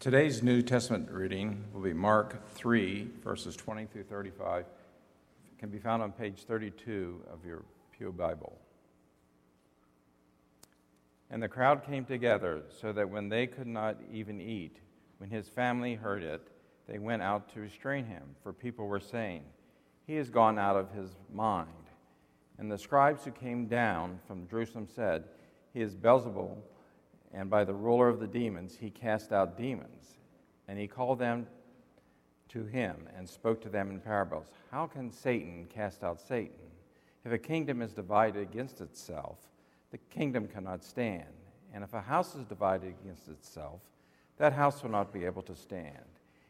Today's New Testament reading will be Mark 3, verses 20 through 35. It can be found on page 32 of your Pew Bible. And the crowd came together so that when they could not even eat, when his family heard it, they went out to restrain him, for people were saying, He has gone out of his mind. And the scribes who came down from Jerusalem said, He is Beelzebul and by the ruler of the demons he cast out demons. And he called them to him and spoke to them in parables. How can Satan cast out Satan? If a kingdom is divided against itself, the kingdom cannot stand. And if a house is divided against itself, that house will not be able to stand.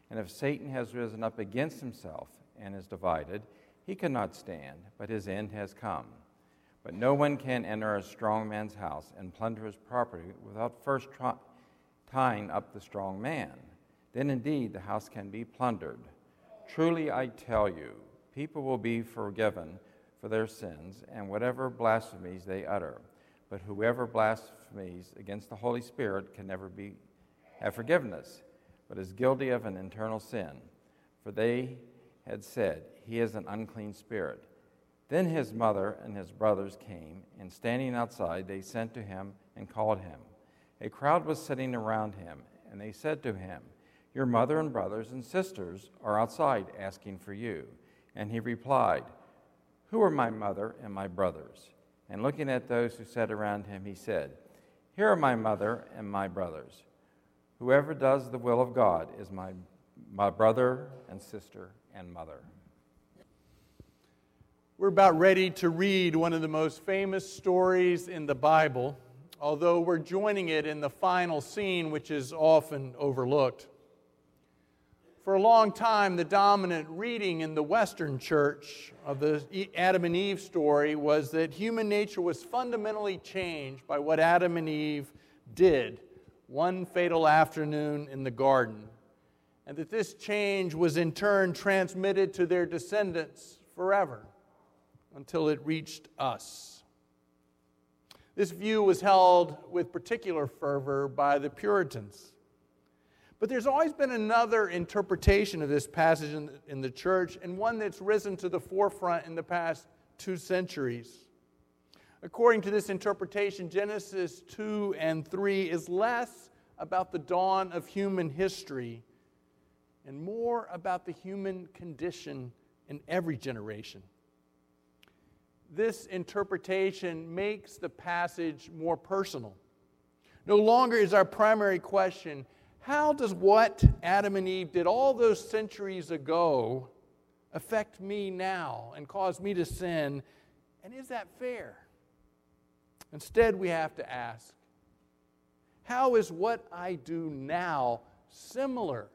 And if Satan has risen up against himself and is divided, he cannot stand, but his end has come. But no one can enter a strong man's house and plunder his property without first tying up the strong man. Then indeed the house can be plundered. Truly I tell you, people will be forgiven for their sins and whatever blasphemies they utter. But whoever blasphemies against the Holy Spirit can never be, have forgiveness, but is guilty of an eternal sin. For they had said, He is an unclean spirit. Then his mother and his brothers came, and standing outside, they sent to him and called him. A crowd was sitting around him, and they said to him, Your mother and brothers and sisters are outside asking for you. And he replied, Who are my mother and my brothers? And looking at those who sat around him, he said, Here are my mother and my brothers. Whoever does the will of God is my, my brother and sister and mother. We're about ready to read one of the most famous stories in the Bible, although we're joining it in the final scene, which is often overlooked. For a long time, the dominant reading in the Western church of the Adam and Eve story was that human nature was fundamentally changed by what Adam and Eve did one fatal afternoon in the garden, and that this change was in turn transmitted to their descendants forever until it reached us. This view was held with particular fervor by the Puritans. But there's always been another interpretation of this passage in, in the church, and one that's risen to the forefront in the past two centuries. According to this interpretation, Genesis 2 and 3 is less about the dawn of human history and more about the human condition in every generation this interpretation makes the passage more personal. No longer is our primary question how does what Adam and Eve did all those centuries ago affect me now and cause me to sin? And is that fair? Instead, we have to ask how is what I do now similar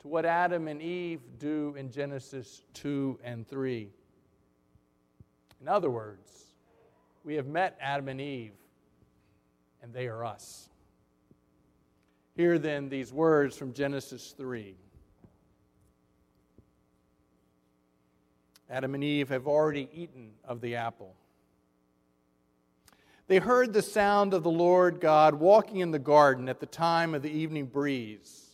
to what Adam and Eve do in Genesis 2 and 3? In other words, we have met Adam and Eve, and they are us. Hear then these words from Genesis 3. Adam and Eve have already eaten of the apple. They heard the sound of the Lord God walking in the garden at the time of the evening breeze.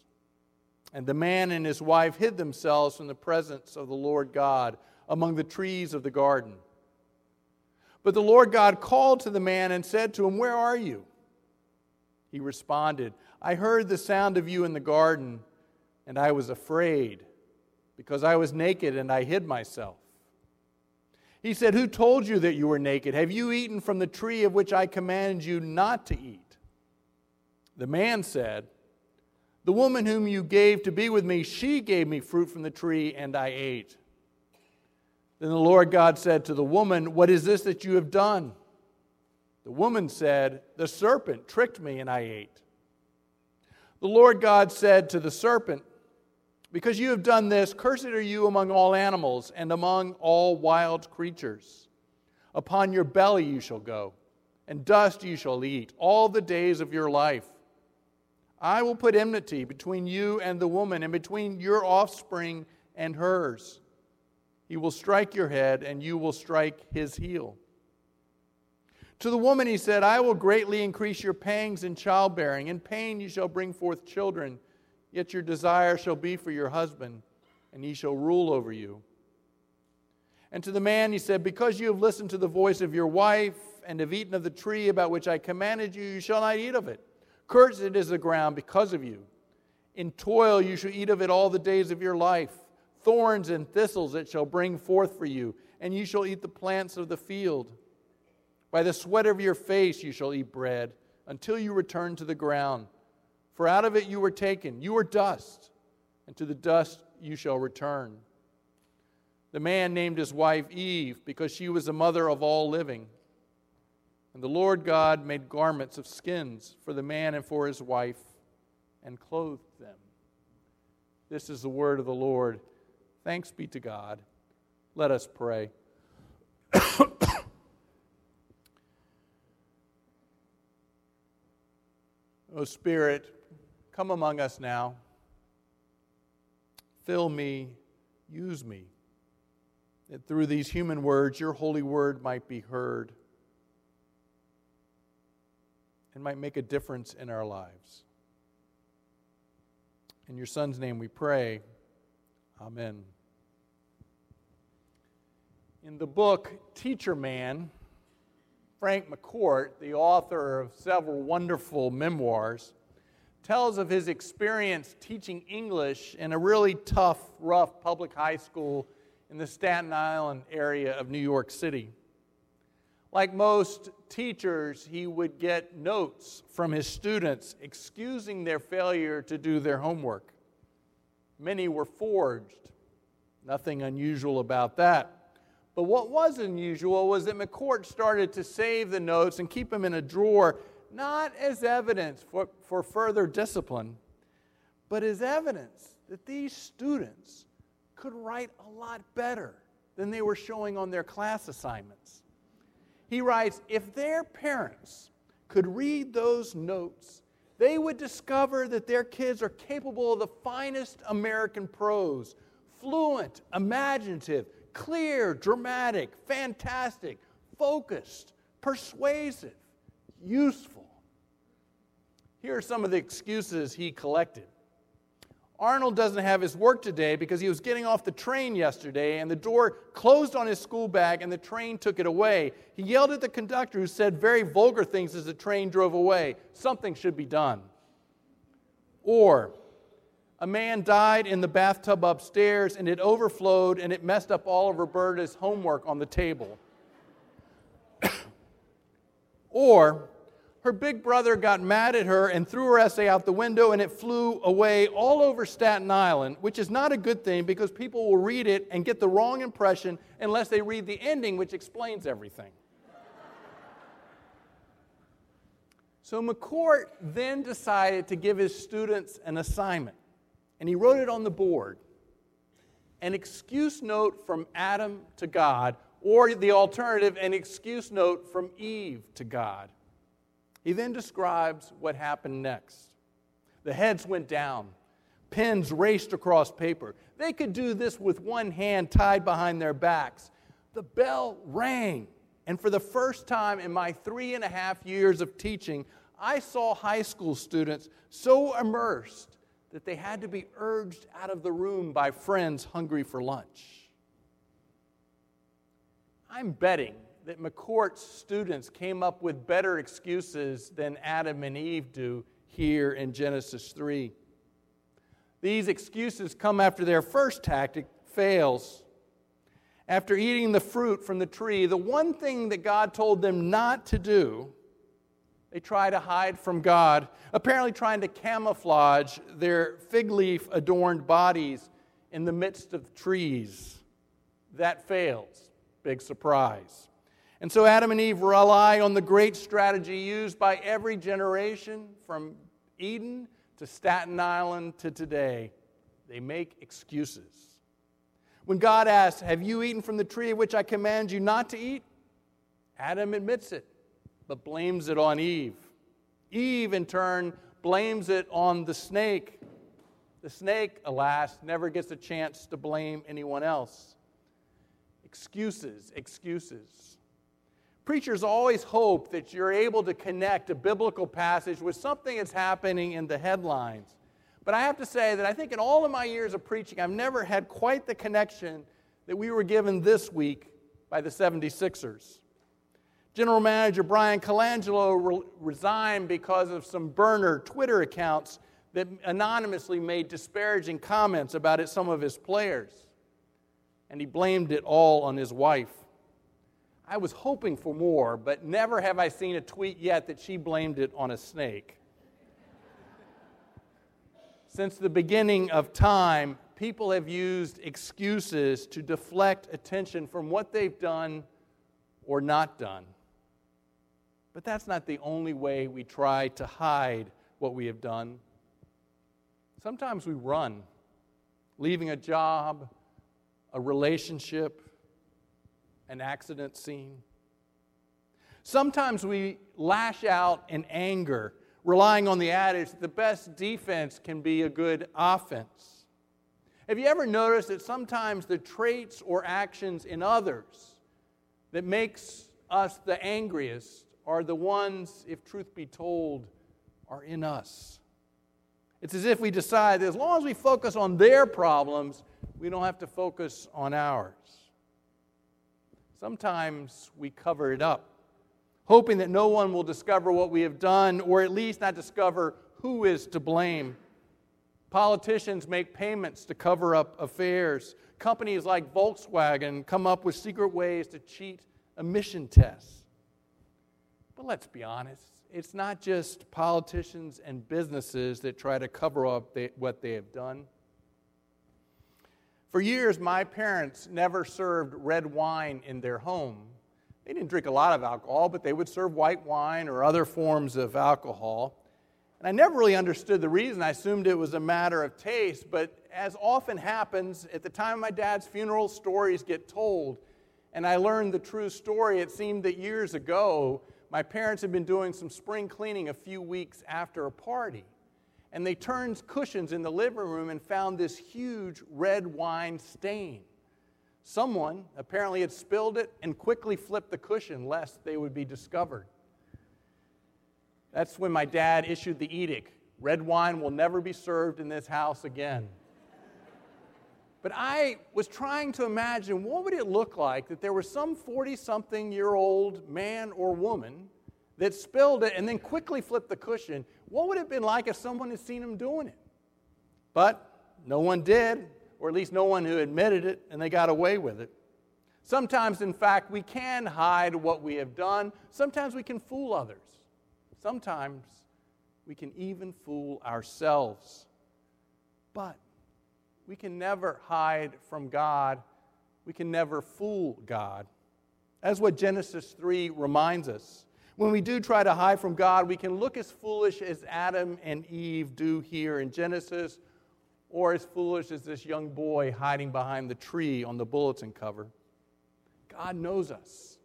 And the man and his wife hid themselves from the presence of the Lord God among the trees of the garden. But the Lord God called to the man and said to him, Where are you? He responded, I heard the sound of you in the garden, and I was afraid, because I was naked and I hid myself. He said, Who told you that you were naked? Have you eaten from the tree of which I commanded you not to eat? The man said, The woman whom you gave to be with me, she gave me fruit from the tree, and I ate. Then the Lord God said to the woman, What is this that you have done? The woman said, The serpent tricked me and I ate. The Lord God said to the serpent, Because you have done this, cursed are you among all animals and among all wild creatures. Upon your belly you shall go, and dust you shall eat all the days of your life. I will put enmity between you and the woman, and between your offspring and hers. He will strike your head, and you will strike his heel. To the woman he said, I will greatly increase your pangs in childbearing. In pain you shall bring forth children. Yet your desire shall be for your husband, and he shall rule over you. And to the man he said, Because you have listened to the voice of your wife, and have eaten of the tree about which I commanded you, you shall not eat of it. Cursed is the ground because of you. In toil you shall eat of it all the days of your life. Thorns and thistles it shall bring forth for you, and you shall eat the plants of the field. By the sweat of your face you shall eat bread, until you return to the ground. For out of it you were taken. You are dust, and to the dust you shall return. The man named his wife Eve, because she was the mother of all living. And the Lord God made garments of skins for the man and for his wife, and clothed them. This is the word of the Lord. Thanks be to God. Let us pray. O Spirit, come among us now. Fill me, use me, that through these human words your holy word might be heard and might make a difference in our lives. In your Son's name we pray. Amen. In the book Teacher Man, Frank McCourt, the author of several wonderful memoirs, tells of his experience teaching English in a really tough, rough public high school in the Staten Island area of New York City. Like most teachers, he would get notes from his students excusing their failure to do their homework. Many were forged. Nothing unusual about that. But what was unusual was that McCourt started to save the notes and keep them in a drawer, not as evidence for, for further discipline, but as evidence that these students could write a lot better than they were showing on their class assignments. He writes If their parents could read those notes, they would discover that their kids are capable of the finest American prose, fluent, imaginative, clear, dramatic, fantastic, focused, persuasive, useful. Here are some of the excuses he collected. Arnold doesn't have his work today because he was getting off the train yesterday and the door closed on his school bag and the train took it away. He yelled at the conductor who said very vulgar things as the train drove away. Something should be done. Or, a man died in the bathtub upstairs and it overflowed and it messed up all of Roberta's homework on the table. or, her big brother got mad at her and threw her essay out the window and it flew away all over Staten Island, which is not a good thing because people will read it and get the wrong impression unless they read the ending, which explains everything. so McCourt then decided to give his students an assignment, and he wrote it on the board an excuse note from Adam to God, or the alternative, an excuse note from Eve to God. He then describes what happened next. The heads went down, pens raced across paper. They could do this with one hand tied behind their backs. The bell rang, and for the first time in my three and a half years of teaching, I saw high school students so immersed that they had to be urged out of the room by friends hungry for lunch. I'm betting that McCourt's students came up with better excuses than Adam and Eve do here in Genesis 3. These excuses come after their first tactic fails. After eating the fruit from the tree, the one thing that God told them not to do, they try to hide from God, apparently trying to camouflage their fig leaf adorned bodies in the midst of trees. That fails. Big surprise. And so Adam and Eve rely on the great strategy used by every generation from Eden to Staten Island to today. They make excuses. When God asks, Have you eaten from the tree of which I command you not to eat? Adam admits it, but blames it on Eve. Eve, in turn, blames it on the snake. The snake, alas, never gets a chance to blame anyone else. Excuses, excuses. Preachers always hope that you're able to connect a biblical passage with something that's happening in the headlines. But I have to say that I think in all of my years of preaching, I've never had quite the connection that we were given this week by the 76ers. General Manager Brian Colangelo re- resigned because of some burner Twitter accounts that anonymously made disparaging comments about it, some of his players. And he blamed it all on his wife. I was hoping for more, but never have I seen a tweet yet that she blamed it on a snake. Since the beginning of time, people have used excuses to deflect attention from what they've done or not done. But that's not the only way we try to hide what we have done. Sometimes we run, leaving a job, a relationship, an accident scene. Sometimes we lash out in anger, relying on the adage that the best defense can be a good offense. Have you ever noticed that sometimes the traits or actions in others that makes us the angriest are the ones, if truth be told, are in us? It's as if we decide that as long as we focus on their problems, we don't have to focus on ours. Sometimes we cover it up, hoping that no one will discover what we have done, or at least not discover who is to blame. Politicians make payments to cover up affairs. Companies like Volkswagen come up with secret ways to cheat emission tests. But let's be honest, it's not just politicians and businesses that try to cover up they, what they have done. For years, my parents never served red wine in their home. They didn't drink a lot of alcohol, but they would serve white wine or other forms of alcohol. And I never really understood the reason. I assumed it was a matter of taste, but as often happens, at the time of my dad's funeral, stories get told. And I learned the true story. It seemed that years ago, my parents had been doing some spring cleaning a few weeks after a party and they turned cushions in the living room and found this huge red wine stain. Someone apparently had spilled it and quickly flipped the cushion lest they would be discovered. That's when my dad issued the edict red wine will never be served in this house again. But I was trying to imagine what would it look like that there was some 40 something year old man or woman that spilled it and then quickly flipped the cushion, what would it have been like if someone had seen him doing it? But no one did, or at least no one who admitted it, and they got away with it. Sometimes, in fact, we can hide what we have done. Sometimes we can fool others. Sometimes we can even fool ourselves. But we can never hide from God. We can never fool God. That's what Genesis 3 reminds us. When we do try to hide from God, we can look as foolish as Adam and Eve do here in Genesis, or as foolish as this young boy hiding behind the tree on the bulletin cover. God knows us,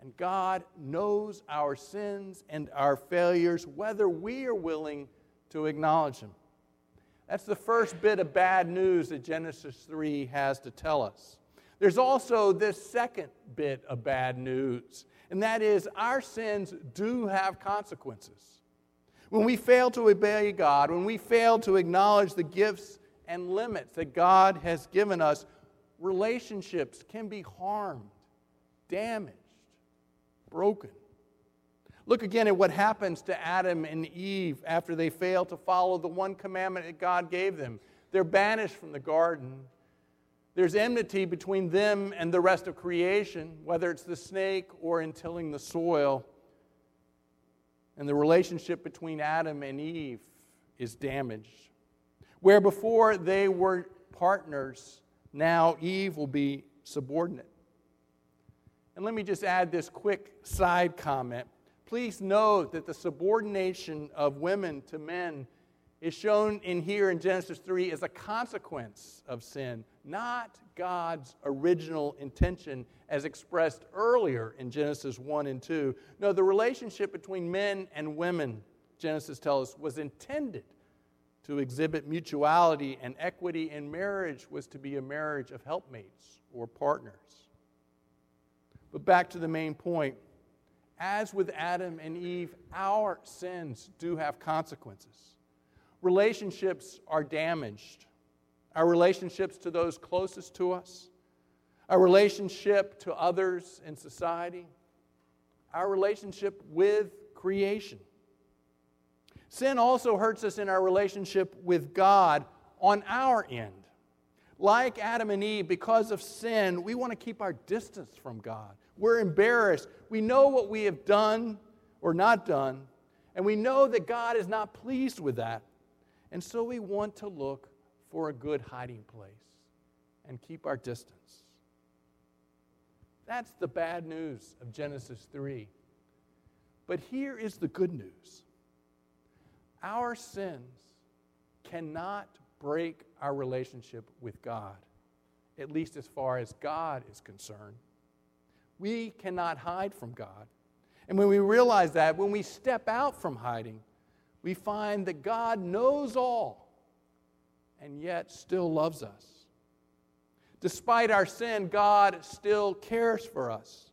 and God knows our sins and our failures, whether we are willing to acknowledge them. That's the first bit of bad news that Genesis 3 has to tell us. There's also this second bit of bad news and that is our sins do have consequences. When we fail to obey God, when we fail to acknowledge the gifts and limits that God has given us, relationships can be harmed, damaged, broken. Look again at what happens to Adam and Eve after they fail to follow the one commandment that God gave them. They're banished from the garden. There's enmity between them and the rest of creation, whether it's the snake or in tilling the soil. And the relationship between Adam and Eve is damaged. Where before they were partners, now Eve will be subordinate. And let me just add this quick side comment. Please note that the subordination of women to men is shown in here in Genesis 3 as a consequence of sin, not God's original intention as expressed earlier in Genesis 1 and 2. No, the relationship between men and women, Genesis tells us, was intended to exhibit mutuality and equity, and marriage was to be a marriage of helpmates or partners. But back to the main point. As with Adam and Eve, our sins do have consequences. Relationships are damaged. Our relationships to those closest to us, our relationship to others in society, our relationship with creation. Sin also hurts us in our relationship with God on our end. Like Adam and Eve, because of sin, we want to keep our distance from God. We're embarrassed. We know what we have done or not done, and we know that God is not pleased with that. And so we want to look for a good hiding place and keep our distance. That's the bad news of Genesis 3. But here is the good news our sins cannot break our relationship with God, at least as far as God is concerned. We cannot hide from God. And when we realize that, when we step out from hiding, we find that God knows all and yet still loves us. Despite our sin, God still cares for us.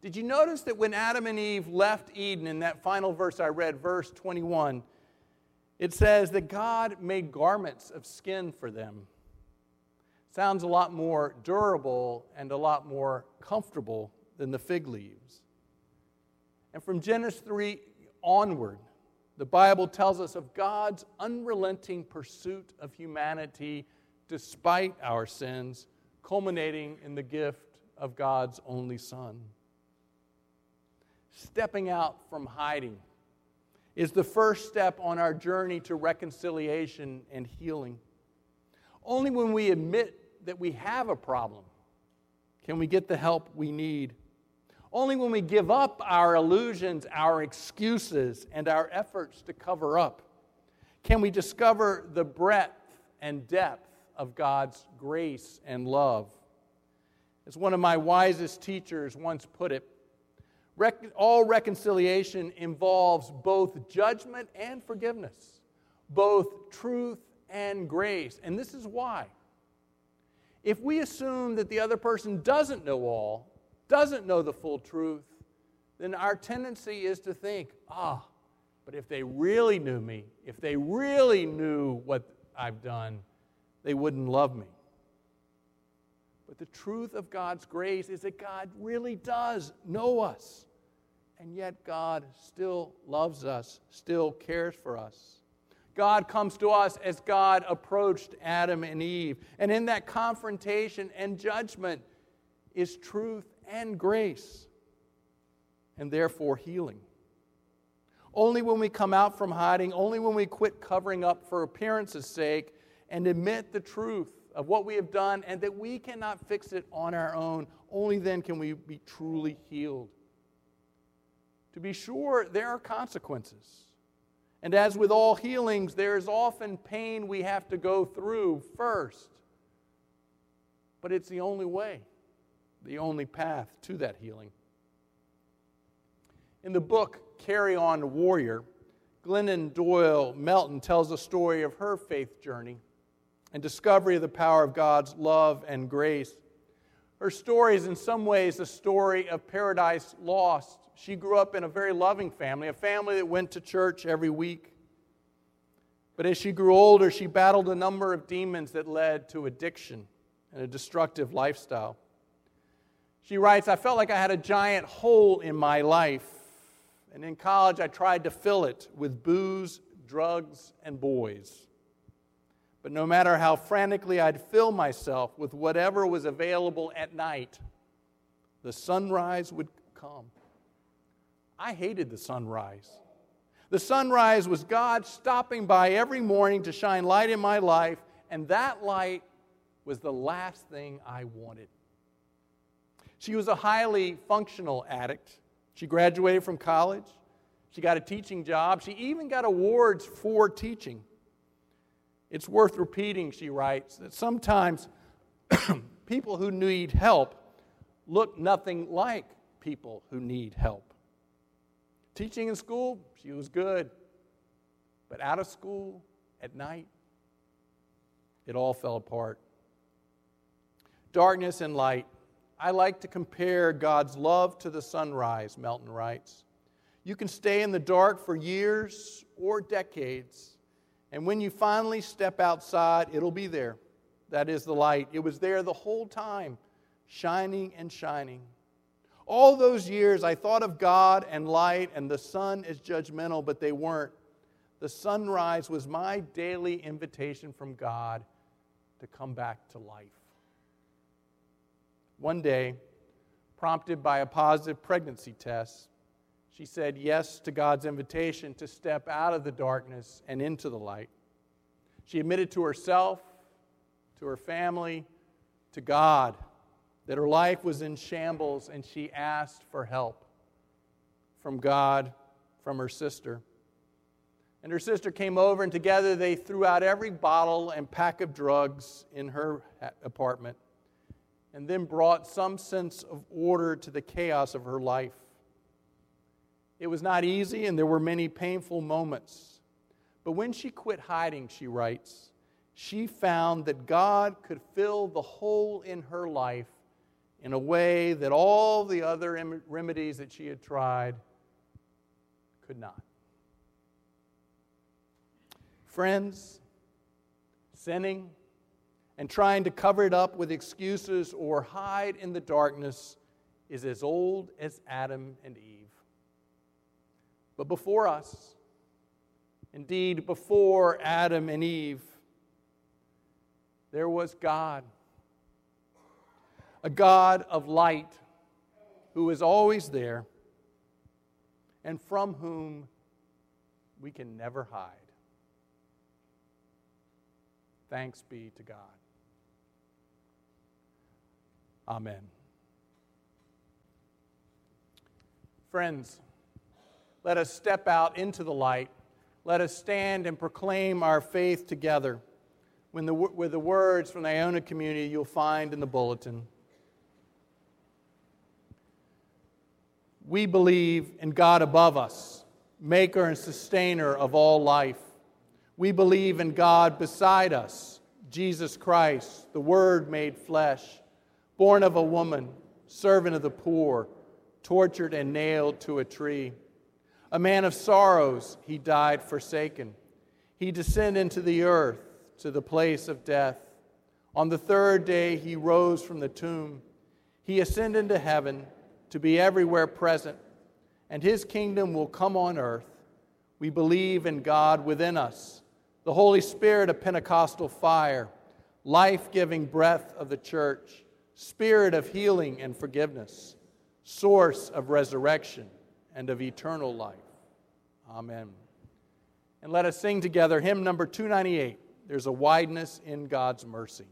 Did you notice that when Adam and Eve left Eden, in that final verse I read, verse 21, it says that God made garments of skin for them? Sounds a lot more durable and a lot more comfortable than the fig leaves. And from Genesis 3 onward, the Bible tells us of God's unrelenting pursuit of humanity despite our sins, culminating in the gift of God's only Son. Stepping out from hiding is the first step on our journey to reconciliation and healing. Only when we admit that we have a problem can we get the help we need. Only when we give up our illusions, our excuses, and our efforts to cover up can we discover the breadth and depth of God's grace and love. As one of my wisest teachers once put it, all reconciliation involves both judgment and forgiveness, both truth and grace. And this is why. If we assume that the other person doesn't know all, doesn't know the full truth, then our tendency is to think, ah, but if they really knew me, if they really knew what I've done, they wouldn't love me. But the truth of God's grace is that God really does know us. And yet, God still loves us, still cares for us. God comes to us as God approached Adam and Eve. And in that confrontation and judgment is truth and grace, and therefore healing. Only when we come out from hiding, only when we quit covering up for appearance's sake and admit the truth of what we have done and that we cannot fix it on our own, only then can we be truly healed. To be sure, there are consequences. And as with all healings, there is often pain we have to go through first. But it's the only way the only path to that healing. In the book Carry On Warrior, Glennon Doyle Melton tells the story of her faith journey and discovery of the power of God's love and grace. Her story is in some ways a story of paradise lost. She grew up in a very loving family, a family that went to church every week. But as she grew older, she battled a number of demons that led to addiction and a destructive lifestyle. She writes, I felt like I had a giant hole in my life. And in college, I tried to fill it with booze, drugs, and boys. But no matter how frantically I'd fill myself with whatever was available at night, the sunrise would come. I hated the sunrise. The sunrise was God stopping by every morning to shine light in my life, and that light was the last thing I wanted. She was a highly functional addict. She graduated from college. She got a teaching job. She even got awards for teaching. It's worth repeating, she writes, that sometimes people who need help look nothing like people who need help. Teaching in school, she was good. But out of school, at night, it all fell apart. Darkness and light I like to compare God's love to the sunrise, Melton writes. You can stay in the dark for years or decades, And when you finally step outside, it'll be there. That is the light. It was there the whole time, shining and shining. All those years, I thought of God and light and the sun as judgmental, but they weren't. The sunrise was my daily invitation from God to come back to life. One day, prompted by a positive pregnancy test, she said yes to God's invitation to step out of the darkness and into the light. She admitted to herself, to her family, to God that her life was in shambles and she asked for help from God, from her sister. And her sister came over, and together they threw out every bottle and pack of drugs in her apartment and then brought some sense of order to the chaos of her life. It was not easy, and there were many painful moments. But when she quit hiding, she writes, she found that God could fill the hole in her life in a way that all the other remedies that she had tried could not. Friends, sinning and trying to cover it up with excuses or hide in the darkness is as old as Adam and Eve. But before us, indeed, before Adam and Eve, there was God, a God of light who is always there and from whom we can never hide. Thanks be to God. Amen. Friends, let us step out into the light. Let us stand and proclaim our faith together with the words from the Iona community you'll find in the bulletin. We believe in God above us, maker and sustainer of all life. We believe in God beside us, Jesus Christ, the Word made flesh born of a woman, servant of the poor, tortured and nailed to a tree. A man of sorrows, he died forsaken. He descended into the earth, to the place of death. On the third day, he rose from the tomb. He ascended into heaven to be everywhere present, and his kingdom will come on earth. We believe in God within us, the Holy Spirit a Pentecostal fire, life giving breath of the church Spirit of healing and forgiveness, source of resurrection and of eternal life. Amen. And let us sing together hymn number 298 There's a Wideness in God's Mercy.